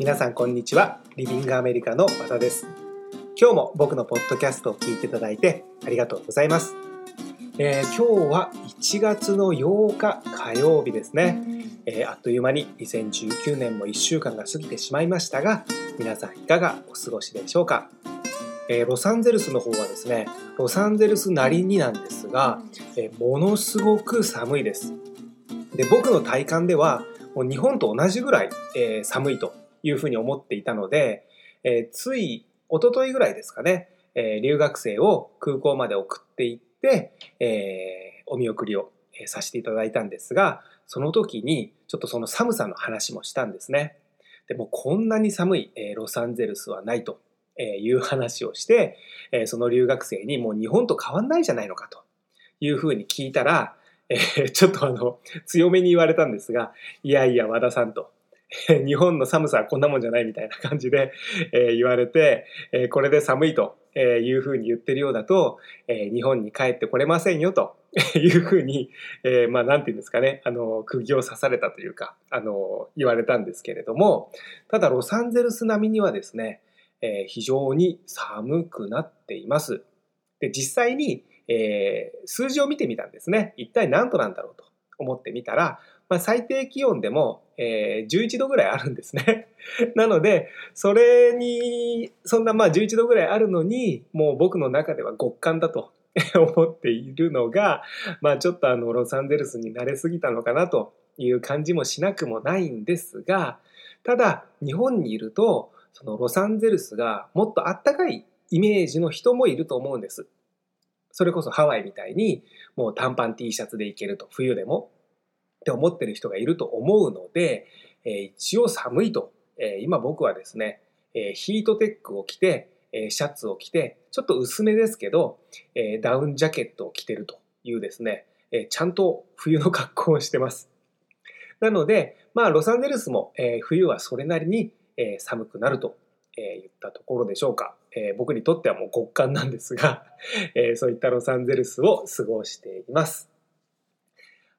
皆さんこんにちは。リビングアメリカの和田です。今日も僕のポッドキャストを聞いていただいてありがとうございます、えー、今日は1月の8日火曜日ですね、えー、あっという間に2019年も1週間が過ぎてしまいましたが皆さんいかがお過ごしでしょうか？えー、ロサンゼルスの方はですねロサンゼルスなりになんですが、えー、ものすごく寒いです。で僕の体感ではもう日本と同じぐらい、えー、寒いというふうに思っていたので、えー、つい一昨日ぐらいですかね、えー、留学生を空港まで送っていって、えー、お見送りをさせていただいたんですが、その時にちょっとその寒さの話もしたんですね。でもこんなに寒い、えー、ロサンゼルスはないという話をして、えー、その留学生にもう日本と変わんないじゃないのかというふうに聞いたら、えー、ちょっとあの強めに言われたんですが、いやいや和田さんと。日本の寒さはこんなもんじゃないみたいな感じで、えー、言われて、えー、これで寒いというふうに言ってるようだと、えー、日本に帰ってこれませんよと いうふうに、えー、まあなんていうんですかね、あの、釘を刺されたというか、あの、言われたんですけれども、ただロサンゼルス並みにはですね、えー、非常に寒くなっています。で、実際に、えー、数字を見てみたんですね。一体何度なんだろうと思ってみたら、まあ、最低気温でも、えー、11度ぐらいあるんですね。なので、それに、そんなまあ11度ぐらいあるのに、もう僕の中では極寒だと 思っているのが、まあちょっとあの、ロサンゼルスに慣れすぎたのかなという感じもしなくもないんですが、ただ、日本にいると、そのロサンゼルスがもっとあったかいイメージの人もいると思うんです。それこそハワイみたいに、もう短パン T シャツで行けると、冬でも。って思ってる人がいると思うので、えー、一応寒いと、えー、今僕はですね、えー、ヒートテックを着て、えー、シャツを着て、ちょっと薄めですけど、えー、ダウンジャケットを着てるというですね、えー、ちゃんと冬の格好をしてます。なので、まあ、ロサンゼルスも、えー、冬はそれなりに、えー、寒くなると、えー、言ったところでしょうか。えー、僕にとってはもう極寒なんですが、えー、そういったロサンゼルスを過ごしています。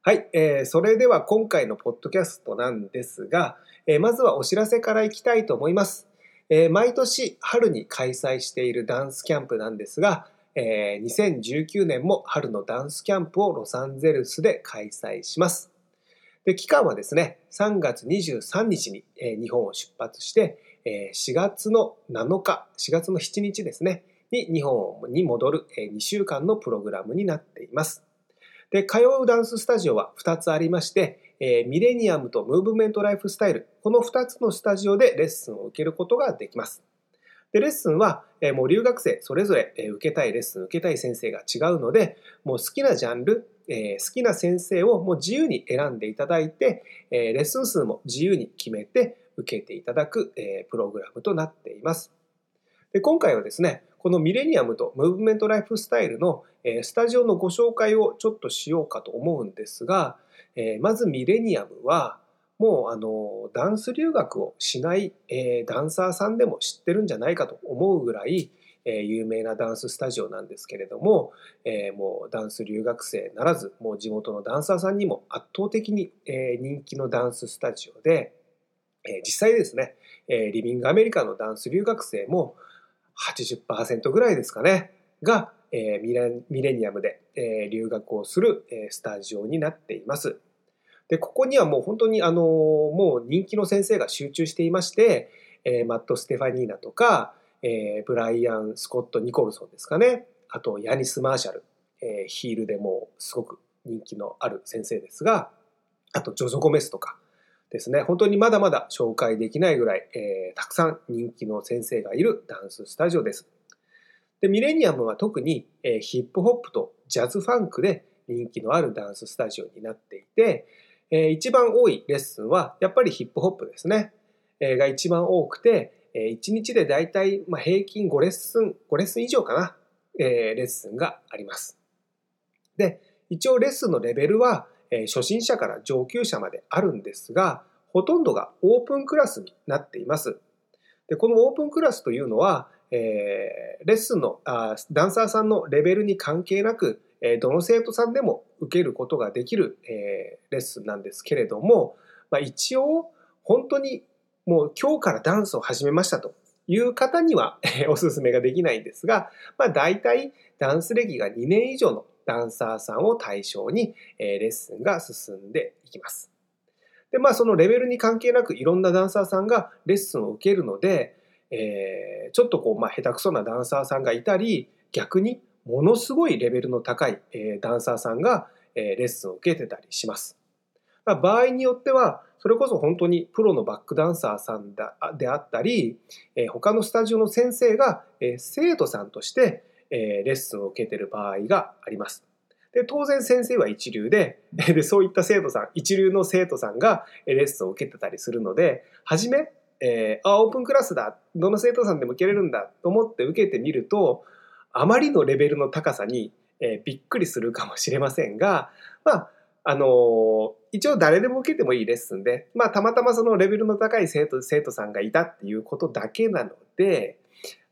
はい、えー、それでは今回のポッドキャストなんですが、えー、まずはお知らせからいきたいと思います。えー、毎年春に開催しているダンスキャンプなんですが、えー、2019年も春のダンスキャンプをロサンゼルスで開催します。で期間はですね、3月23日に、えー、日本を出発して、えー、4月の7日、4月の7日ですね、に日本に戻る、えー、2週間のプログラムになっています。で、通うダンススタジオは2つありまして、えー、ミレニアムとムーブメントライフスタイル、この2つのスタジオでレッスンを受けることができます。で、レッスンは、えー、もう留学生それぞれ、えー、受けたいレッスン、受けたい先生が違うので、もう好きなジャンル、えー、好きな先生をもう自由に選んでいただいて、えー、レッスン数も自由に決めて受けていただく、えー、プログラムとなっています。で今回はですね、このミレニアムとムーブメントライフスタイルのスタジオのご紹介をちょっとしようかと思うんですが、まずミレニアムはもうあのダンス留学をしないダンサーさんでも知ってるんじゃないかと思うぐらい有名なダンススタジオなんですけれどももうダンス留学生ならずもう地元のダンサーさんにも圧倒的に人気のダンススタジオで実際ですねリビングアメリカのダンス留学生も80%ぐらいですかね、が、えー、ミレミレニアムで、えー、留学をする、えー、スタジオになっています。で、ここにはもう本当にあのもう人気の先生が集中していまして、えー、マット・ステファニーナとか、えー、ブライアン・スコット・ニコルソンですかね。あと、ヤニス・マーシャル、えー、ヒールでもすごく人気のある先生ですが、あと、ジョゾ・ゴメスとか、ですね、本当にまだまだ紹介できないぐらい、えー、たくさん人気の先生がいるダンススタジオです。でミレニアムは特に、えー、ヒップホップとジャズファンクで人気のあるダンススタジオになっていて、えー、一番多いレッスンはやっぱりヒップホップですね、えー、が一番多くて、えー、1日でだいたい、平均5レッスン、5レッスン以上かな、えー、レッスンがあります。で、一応レッスンのレベルは、え初心者から上級者まであるんですが、ほとんどがオープンクラスになっています。でこのオープンクラスというのは、えー、レッスンのあダンサーさんのレベルに関係なく、えー、どの生徒さんでも受けることができる、えー、レッスンなんですけれども、まあ、一応本当にもう今日からダンスを始めましたという方にはおすすめができないんですが、まあ大体ダンス歴が2年以上のダンサーさんを対象にレッスンが進んでいきます。で、まあそのレベルに関係なくいろんなダンサーさんがレッスンを受けるので、えー、ちょっとこう、まあ下手くそなダンサーさんがいたり、逆にものすごいレベルの高い、えー、ダンサーさんが、えー、レッスンを受けてたりします。まあ、場合によっては、それこそ本当にプロのバックダンサーさんだであったり、えー、他のスタジオの先生が、えー、生徒さんとして、えー、レッスンを受けてる場合があります。で、当然先生は一流で、で、そういった生徒さん、一流の生徒さんがレッスンを受けてたりするので、はじめ、えー、あ、オープンクラスだ、どの生徒さんでも受けれるんだと思って受けてみると、あまりのレベルの高さに、えー、びっくりするかもしれませんが、まあ、あのー、一応誰でも受けてもいいレッスンで、まあ、たまたまそのレベルの高い生徒、生徒さんがいたっていうことだけなので、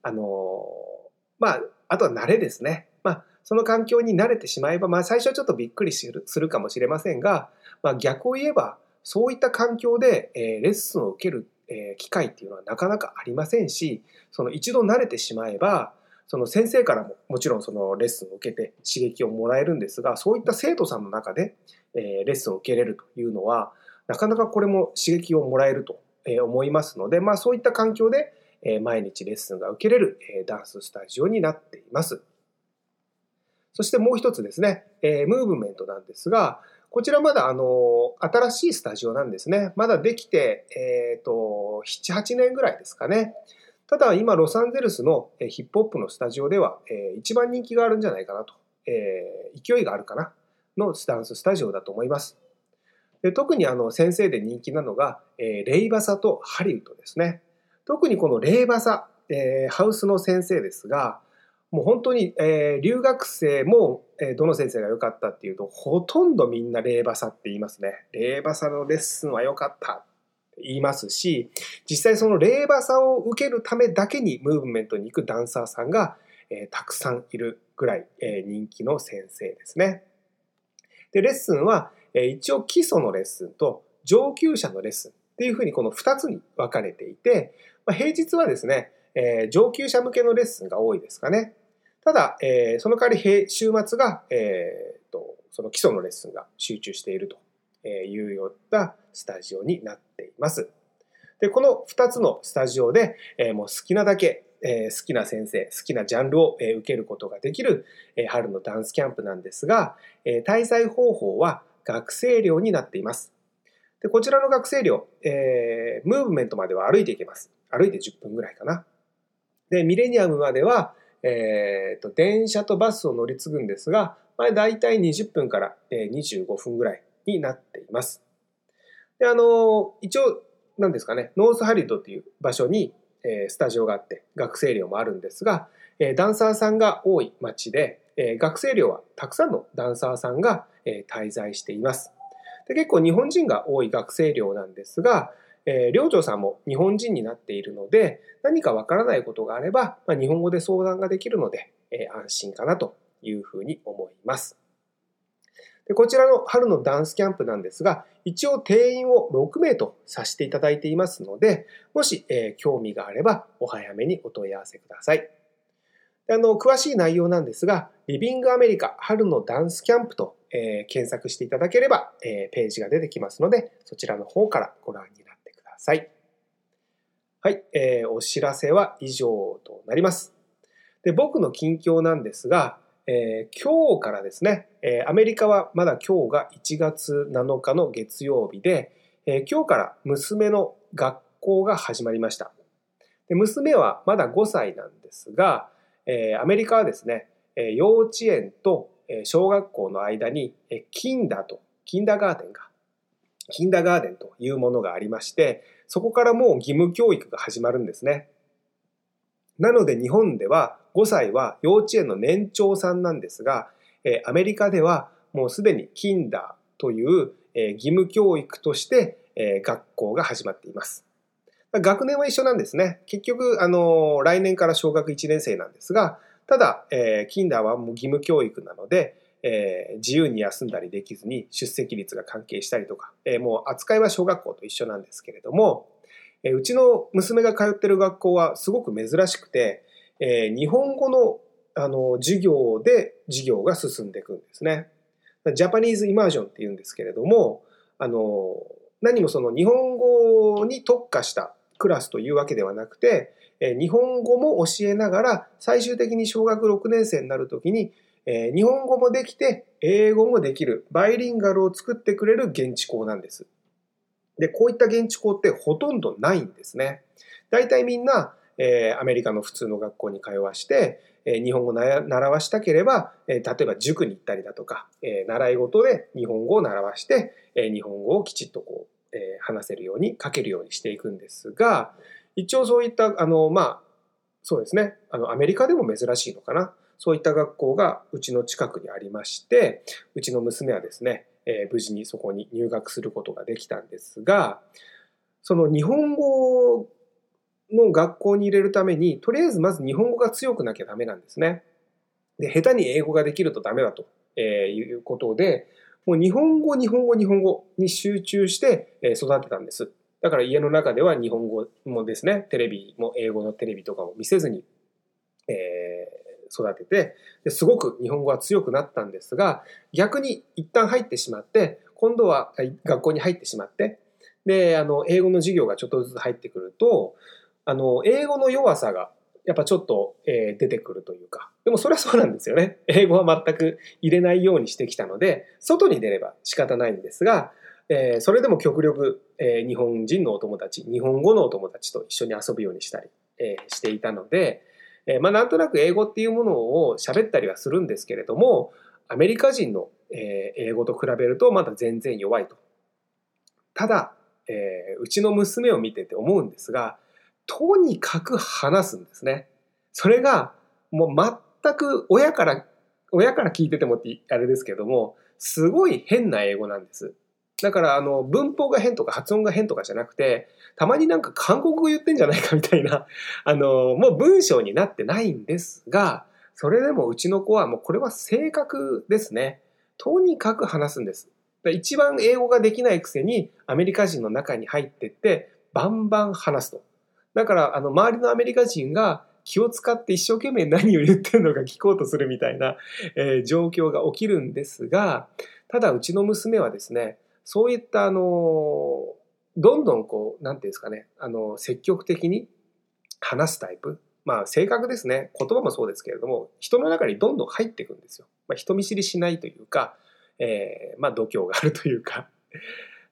あのー、まあ、あとは慣れですね。まあ、その環境に慣れてしまえば、まあ、最初はちょっとびっくりするするかもしれませんが、まあ、逆を言えば、そういった環境で、えー、レッスンを受ける、えー、機会っていうのはなかなかありませんし、その一度慣れてしまえば、その先生からももちろんそのレッスンを受けて刺激をもらえるんですが、そういった生徒さんの中で、えー、レッスンを受けれるというのは、なかなかこれも刺激をもらえると思いますので、まあそういった環境で毎日レッスンが受けれるダンススタジオになっています。そしてもう一つですね、えー、ムーブメントなんですが、こちらまだあの、新しいスタジオなんですね。まだできて、えっ、ー、と、7、8年ぐらいですかね。ただ今、ロサンゼルスのヒップホップのスタジオでは、えー、一番人気があるんじゃないかなと、えー、勢いがあるかな、のダンススタジオだと思います。で特にあの先生で人気なのが、えー、レイバサとハリウッドですね。特にこのレイバサ、えー、ハウスの先生ですが、もう本当に、えー、留学生も、えー、どの先生が良かったっていうと、ほとんどみんな霊馬差って言いますね。霊馬差のレッスンは良かったって言いますし、実際その霊馬差を受けるためだけにムーブメントに行くダンサーさんが、えー、たくさんいるぐらい、えー、人気の先生ですね。で、レッスンは、えー、一応基礎のレッスンと上級者のレッスンっていうふうにこの2つに分かれていて、まあ、平日はですね、えー、上級者向けのレッスンが多いですかね。ただ、えー、その代わり週末が、えーと、その基礎のレッスンが集中しているというようなスタジオになっています。で、この2つのスタジオで、えー、もう好きなだけ、えー、好きな先生、好きなジャンルを、えー、受けることができる、えー、春のダンスキャンプなんですが、えー、滞在方法は学生寮になっています。で、こちらの学生寮、えー、ムーブメントまでは歩いていけます。歩いて10分ぐらいかな。で、ミレニアムまでは、えーと、電車とバスを乗り継ぐんですが、まあ、大体20分から25分ぐらいになっています。であの一応何ですかねノースハリウッドっていう場所に、スタジオがあって学生寮もあるんですが、ダンサーさんが多い街で、学生寮はたくさんのダンサーさんが、滞在しています。で結構日本人が多い学生寮なんですが、えー、寮長さんも日本人になっているので、何かわからないことがあれば、まあ、日本語で相談ができるので、えー、安心かなというふうに思います。でこちらの春のダンスキャンプなんですが、一応定員を6名とさせていただいていますので、もし、えー、興味があればお早めにお問い合わせください。あの詳しい内容なんですが、リビングアメリカ春のダンスキャンプと、えー、検索していただければ、えー、ページが出てきますので、そちらの方からご覧にさい。はい、えー、お知らせは以上となります。で僕の近況なんですが、えー、今日からですね、えー、アメリカはまだ今日が1月7日の月曜日で、えー、今日から娘の学校が始まりました。で娘はまだ5歳なんですが、えー、アメリカはですね、え幼稚園と小学校の間に、えキンダと、キンダーガーデンがキンダガーデンというものがありまして、そこからもう義務教育が始まるんですね。なので日本では5歳は幼稚園の年長さんなんですが、アメリカではもうすでにキンダーという義務教育として学校が始まっています。学年は一緒なんですね。結局、あの、来年から小学1年生なんですが、ただ、え、キンダーはもう義務教育なので、えー、自由に休んだりできずに出席率が関係したりとか、えー、もう扱いは小学校と一緒なんですけれども、えうちの娘が通ってる学校はすごく珍しくて、え日本語のあの授業で授業が進んでいくんですね。ジャパニーズイマージョンって言うんですけれども、あの何もその日本語に特化したクラスというわけではなくて、日本語も教えながら最終的に小学6年生になるときにえ日本語もできて英語もできるバイリンガルを作ってくれる現地校なんです。で、こういった現地校ってほとんどないんですね。大体みんな、えー、アメリカの普通の学校に通わして、えー、日本語を習わしたければ、えー、例えば塾に行ったりだとか、え習い事で日本語を習わして、え日本語をきちっとこう、え話せるように、書けるようにしていくんですが、一応そういった、あの、まあ、そうですね、あの、アメリカでも珍しいのかな。そういった学校がうちの近くにありまして、うちの娘はですね、えー、無事にそこに入学することができたんですが、その日本語の学校に入れるために、とりあえずまず日本語が強くなきゃダメなんですね。で、下手に英語ができるとダメだということで、もう日本語、日本語、日本語に集中して育てたんです。だから家の中では日本語もですね、テレビも英語のテレビとかも見せずに、え育ててですごく日本語は強くなったんですが逆に一旦入ってしまって今度は学校に入ってしまってであの英語の授業がちょっとずつ入ってくるとあの英語の弱さがやっぱちょっと、え、出てくるというか。でもそれはそうなんですよね。英語は全く入れないようにしてきたので外に出れば仕方ないんですがえ、それでも極力、え、日本人のお友達日本語のお友達と一緒に遊ぶようにしたり、え、していたので、えー、まあ、なんとなく英語っていうものを喋ったりはするんですけれども、アメリカ人の、え英語と比べるとまだ全然弱いと。ただ、えー、うちの娘を見てて思うんですが、とにかく話すんですね。それが、もう全く親から、親から聞いててもってあれですけども、すごい変な英語なんです。だから、あの、文法が変とか発音が変とかじゃなくて、たまになんか韓国語言ってんじゃないかみたいな、あの、もう文章になってないんですが、それでもうちの子はもうこれは性格ですね。とにかく話すんです。一番英語ができないくせにアメリカ人の中に入ってってバンバン話すと。だからあの周りのアメリカ人が気を使って一生懸命何を言ってるのか聞こうとするみたいな、えー、状況が起きるんですが、ただうちの娘はですね、そういったあのどんどんこう何て言うんですかねあの積極的に話すタイプ。まあ性格ですね。言葉もそうですけれども人の中にどんどん入っていくんですよ、まあ、人見知りしないというか、えー、まあ度胸があるというか。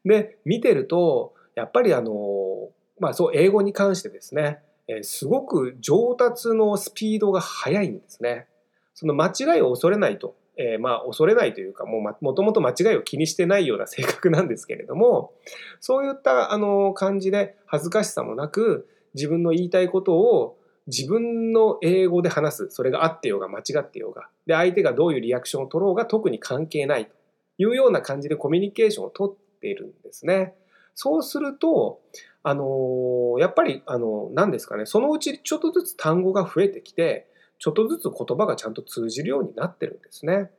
で見てるとやっぱりあのまあそう英語に関してですね、えー、すごく上達のスピードが速いんですね。その間違いを恐れないと。えー、まあ恐れないというかもともと間違いを気にしてないような性格なんですけれどもそういったあの感じで恥ずかしさもなく自分の言いたいことを自分の英語で話すそれが合ってようが間違ってようがで相手がどういうリアクションを取ろうが特に関係ないというような感じでコミュニケーションをとっているんですね。そうするとあのやっぱりあの何ですかねそのうちちょっとずつ単語が増えてきてちょっとずつ言葉がちゃんと通じるようになってるんですね。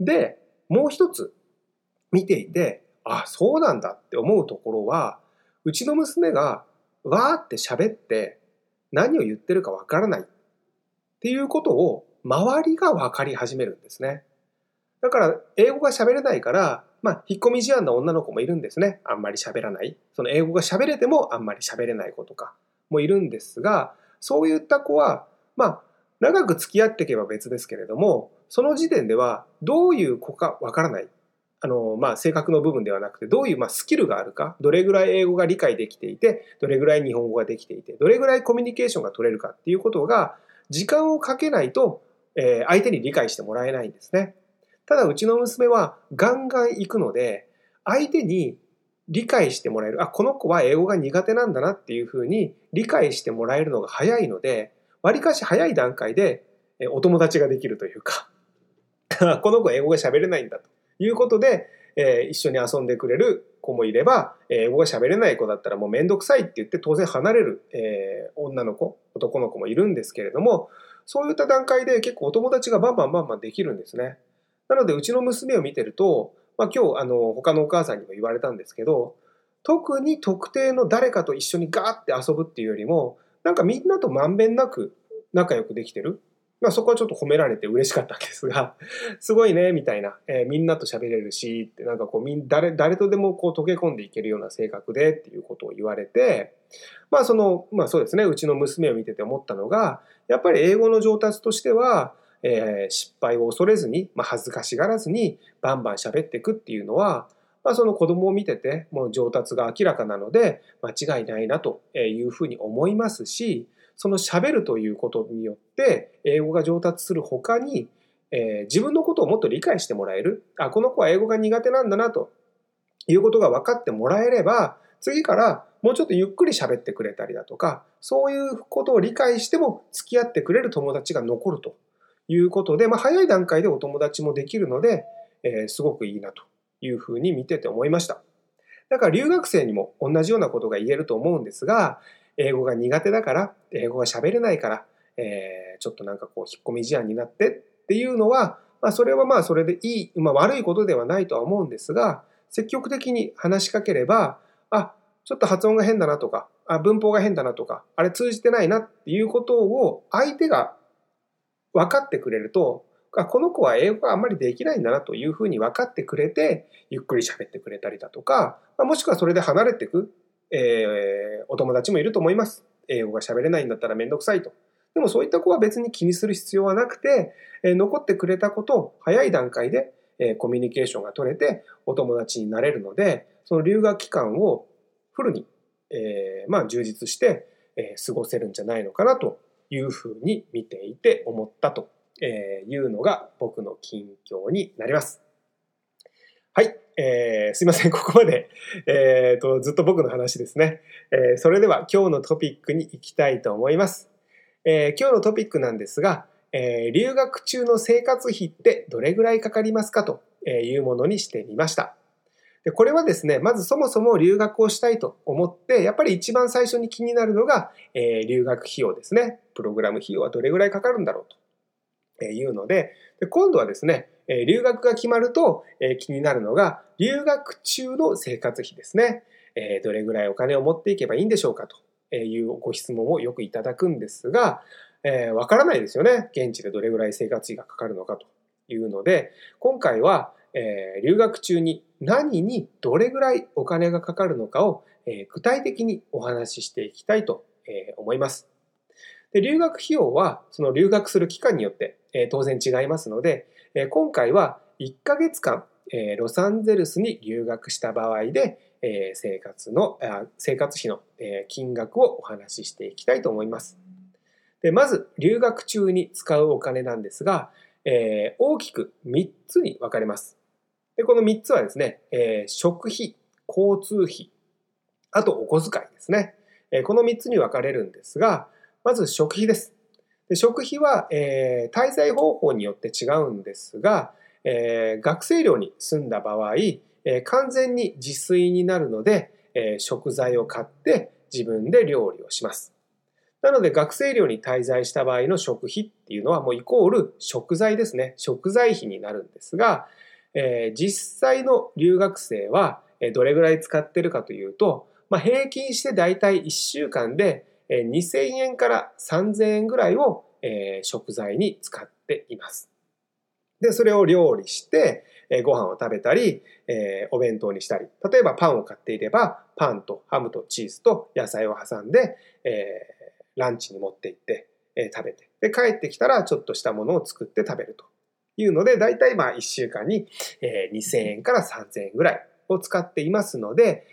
で、もう一つ見ていて、あ、そうなんだって思うところは、うちの娘がわーって喋って何を言ってるかわからないっていうことを周りがわかり始めるんですね。だから英語が喋れないから、まあ、引っ込み思案な女の子もいるんですね。あんまり喋らない。その英語が喋れてもあんまり喋れない子とかもいるんですが、そういった子は、まあ、長く付き合っていけば別ですけれども、その時点ではどういう子かわからない。あの、まあ、性格の部分ではなくて、どういう、ま、スキルがあるか、どれぐらい英語が理解できていて、どれぐらい日本語ができていて、どれぐらいコミュニケーションが取れるかっていうことが、時間をかけないと、え、相手に理解してもらえないんですね。ただ、うちの娘はガンガン行くので、相手に理解してもらえる。あ、この子は英語が苦手なんだなっていうふうに理解してもらえるのが早いので、わりかし早い段階でお友達ができるというか この子英語が喋れないんだということで、えー、一緒に遊んでくれる子もいれば、英語が喋れない子だったらもうめんどくさいって言って当然離れる、えー、女の子、男の子もいるんですけれども、そういった段階で結構お友達がバンバンバンバンできるんですね。なのでうちの娘を見てると、まあ、今日あの他のお母さんにも言われたんですけど、特に特定の誰かと一緒にガーって遊ぶっていうよりも、なんかみんなとまんべんなく仲良くできてる？まあそこはちょっと褒められて嬉しかったんですが、すごいね、みたいな、えー、みんなと喋れるし、ってなんかこうみん、誰、誰とでもこう溶け込んでいけるような性格でっていうことを言われて、まあその、まあそうですね、うちの娘を見てて思ったのが、やっぱり英語の上達としては、えー、失敗を恐れずに、まあ恥ずかしがらずにバンバン喋っていくっていうのは、まあ、その子供を見ててもう上達が明らかなので間違いないなというふうに思いますしその喋るということによって英語が上達する他に、えー、自分のことをもっと理解してもらえる。あこの子は英語が苦手なんだなということが分かってもらえれば次からもうちょっとゆっくり喋ってくれたりだとかそういうことを理解しても付き合ってくれる友達が残るということで、まあ、早い段階でお友達もできるので、えー、すごくいいなというふうに見てて思いました。だから留学生にも同じようなことが言えると思うんですが、英語が苦手だから、英語が喋れないから、えー、ちょっとなんかこう引っ込み思案になってっていうのは、まあそれはまあそれでいい、まあ悪いことではないとは思うんですが、積極的に話しかければ、あ、ちょっと発音が変だなとか、あ文法が変だなとか、あれ通じてないなっていうことを相手が分かってくれると、この子は英語があんまりできないんだなというふうに分かってくれて、ゆっくり喋ってくれたりだとか、もしくはそれで離れていく、えー、お友達もいると思います。英語が喋れないんだったらめんどくさいと。でもそういった子は別に気にする必要はなくて、え残ってくれたことを早い段階で、えコミュニケーションが取れてお友達になれるので、その留学期間をフルに、えー、まあ充実して、え過ごせるんじゃないのかなというふうに見ていて思ったとえーいうのが僕の近況になります。はい。えー、すいません。ここまで、えーと、ずっと僕の話ですね。えー、それでは今日のトピックに行きたいと思います。えー、今日のトピックなんですが、えー、留学中の生活費ってどれぐらいかかりますかというものにしてみました。でこれはですね、まずそもそも留学をしたいと思って、やっぱり一番最初に気になるのが、えー、留学費用ですね。プログラム費用はどれぐらいかかるんだろうと。いうので、で今度はですね、留学が決まると気になるのが、留学中の生活費ですね。どれぐらいお金を持っていけばいいんでしょうかというご質問をよくいただくんですが、え、わからないですよね。現地でどれぐらい生活費がかかるのかというので、今回は、留学中に何にどれぐらいお金がかかるのかを、具体的にお話ししていきたいと思います。で留学費用はその留学する期間によって、え、当然違いますので、え、今回は1ヶ月間、え、ロサンゼルスに留学した場合で、え、生活のあ生活費の、え、金額をお話ししていきたいと思います。でまず留学中に使うお金なんですが、え、大きく3つに分かれます。でこの3つはですね、え、食費、交通費、あとお小遣いですね。え、この3つに分かれるんですが、まず食費です。で食費は、えー、滞在方法によって違うんですが、えー、学生寮に住んだ場合、えー、完全に自炊になるので、えー、食材を買って自分で料理をします。なので学生寮に滞在した場合の食費っていうのはもうイコール食材ですね。食材費になるんですが、えー、実際の留学生はどれぐらい使ってるかというと、まあ、平均してだいたい1週間で2000円から3000円ぐらいを食材に使っています。で、それを料理して、ご飯を食べたり、お弁当にしたり、例えばパンを買っていれば、パンとハムとチーズと野菜を挟んで、ランチに持って行って食べて、で、帰ってきたらちょっとしたものを作って食べると。いうので、だいたいまあ1週間に2000円から3000円ぐらいを使っていますので、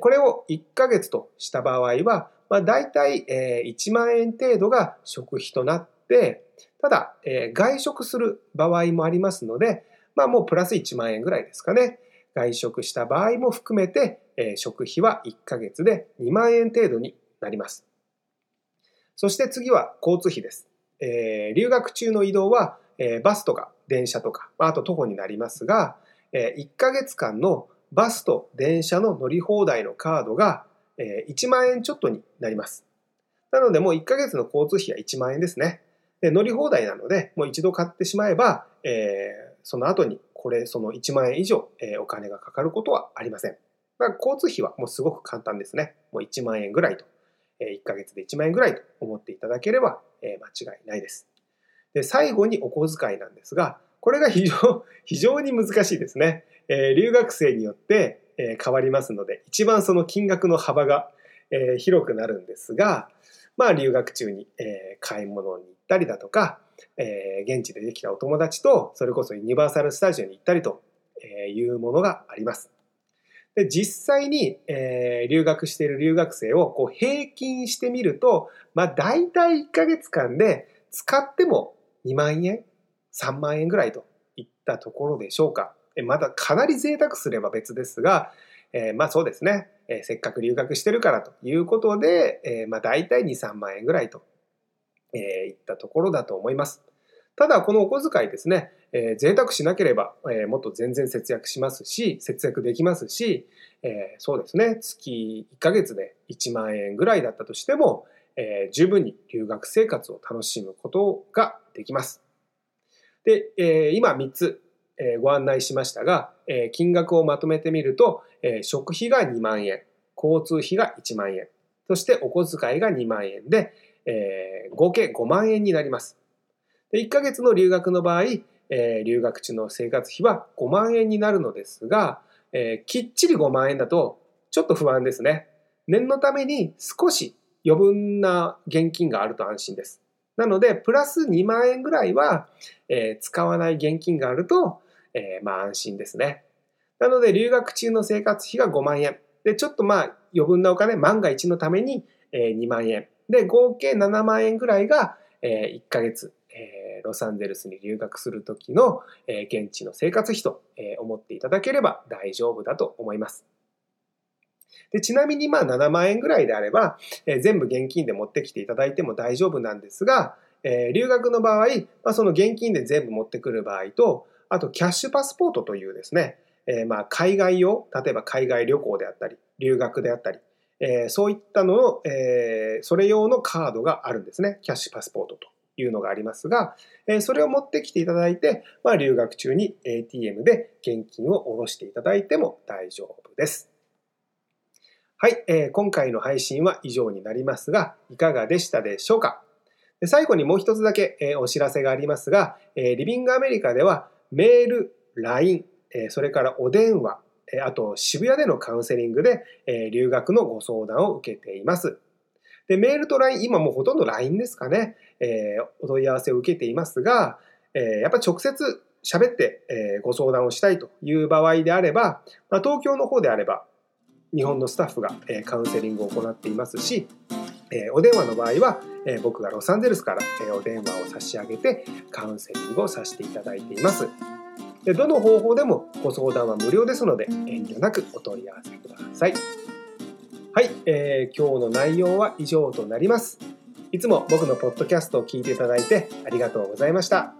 これを1ヶ月とした場合は、まあ、大体、えー、1万円程度が食費となって、ただ、えー、外食する場合もありますので、まあもうプラス1万円ぐらいですかね。外食した場合も含めて、えー、食費は1ヶ月で2万円程度になります。そして次は交通費です。えー、留学中の移動は、えー、バスとか電車とか、あと徒歩になりますが、えー、1ヶ月間のバスと電車の乗り放題のカードがえ1万円ちょっとになります。なのでもう1ヶ月の交通費は1万円ですね。で乗り放題なので、もう一度買ってしまえば、えー、その後にこれ、その1万円以上、えー、お金がかかることはありません。だから交通費はもうすごく簡単ですね。もう1万円ぐらいと、え1ヶ月で1万円ぐらいと思っていただければ、え間違いないです。で、最後にお小遣いなんですが、これが非常非常に難しいですね。えー、留学生によって、え、変わりますので、一番その金額の幅が、え、広くなるんですが、まあ留学中に、え買い物に行ったりだとか、え現地でできたお友達と、それこそユニバーサル・スタジオに行ったりというものがあります。で実際に、え、留学している留学生をこう平均してみると、まあ大体1ヶ月間で使っても2万円、3万円ぐらいといったところでしょうか。まだかなり贅沢すれば別ですが、えー、まあそうですね、えー、せっかく留学してるからということで、えー、まあ大体2、3万円ぐらいと、えー、いったところだと思います。ただこのお小遣いですね、えー、贅沢しなければ、え、もっと全然節約しますし、節約できますし、え、そうですね、月1ヶ月で1万円ぐらいだったとしても、え、十分に留学生活を楽しむことができます。で、え、今3つ、ご案内しましたが、金額をまとめてみると、食費が2万円、交通費が1万円、そしてお小遣いが2万円で、合計5万円になります。で1ヶ月の留学の場合、留学中の生活費は5万円になるのですが、きっちり5万円だとちょっと不安ですね。念のために少し余分な現金があると安心です。なので、プラス2万円ぐらいは、えー、使わない現金があると、えー、まあ安心ですね。なので、留学中の生活費が5万円。で、ちょっとまあ余分なお金、万が一のために、えー、2万円。で、合計7万円ぐらいが、えー、1ヶ月、えー、ロサンゼルスに留学する時の、えー、現地の生活費と、えー、思っていただければ大丈夫だと思います。でちなみにまあ7万円ぐらいであれば、えー、全部現金で持ってきていただいても大丈夫なんですが、えー、留学の場合、まあ、その現金で全部持ってくる場合と、あとキャッシュパスポートというですね、えー、まあ海外用、例えば海外旅行であったり、留学であったり、えー、そういったのの、えー、それ用のカードがあるんですね。キャッシュパスポートというのがありますが、え、それを持ってきていただいて、まあ、留学中に ATM で現金を下ろしていただいても大丈夫です。はい、えー、今回の配信は以上になりますが、いかがでしたでしょうか？最後にもう一つだけ、え、お知らせがありますが、え、リビングアメリカではメール、LINE、え、それからお電話、え、あと渋谷でのカウンセリングで、え、留学のご相談を受けています。で、メールと LINE、今もうほとんど LINE ですかね、えー、お問い合わせを受けていますが、えー、やっぱ直接喋って、えー、ご相談をしたいという場合であれば、まあ、東京の方であれば、日本のスタッフがえカウンセリングを行っていますし、えお電話の場合はえ僕がロサンゼルスからえお電話を差し上げてカウンセリングをさせていただいています。でどの方法でもご相談は無料ですので遠慮なくお問い合わせください。はい、えー、今日の内容は以上となります。いつも僕のポッドキャストを聞いていただいてありがとうございました。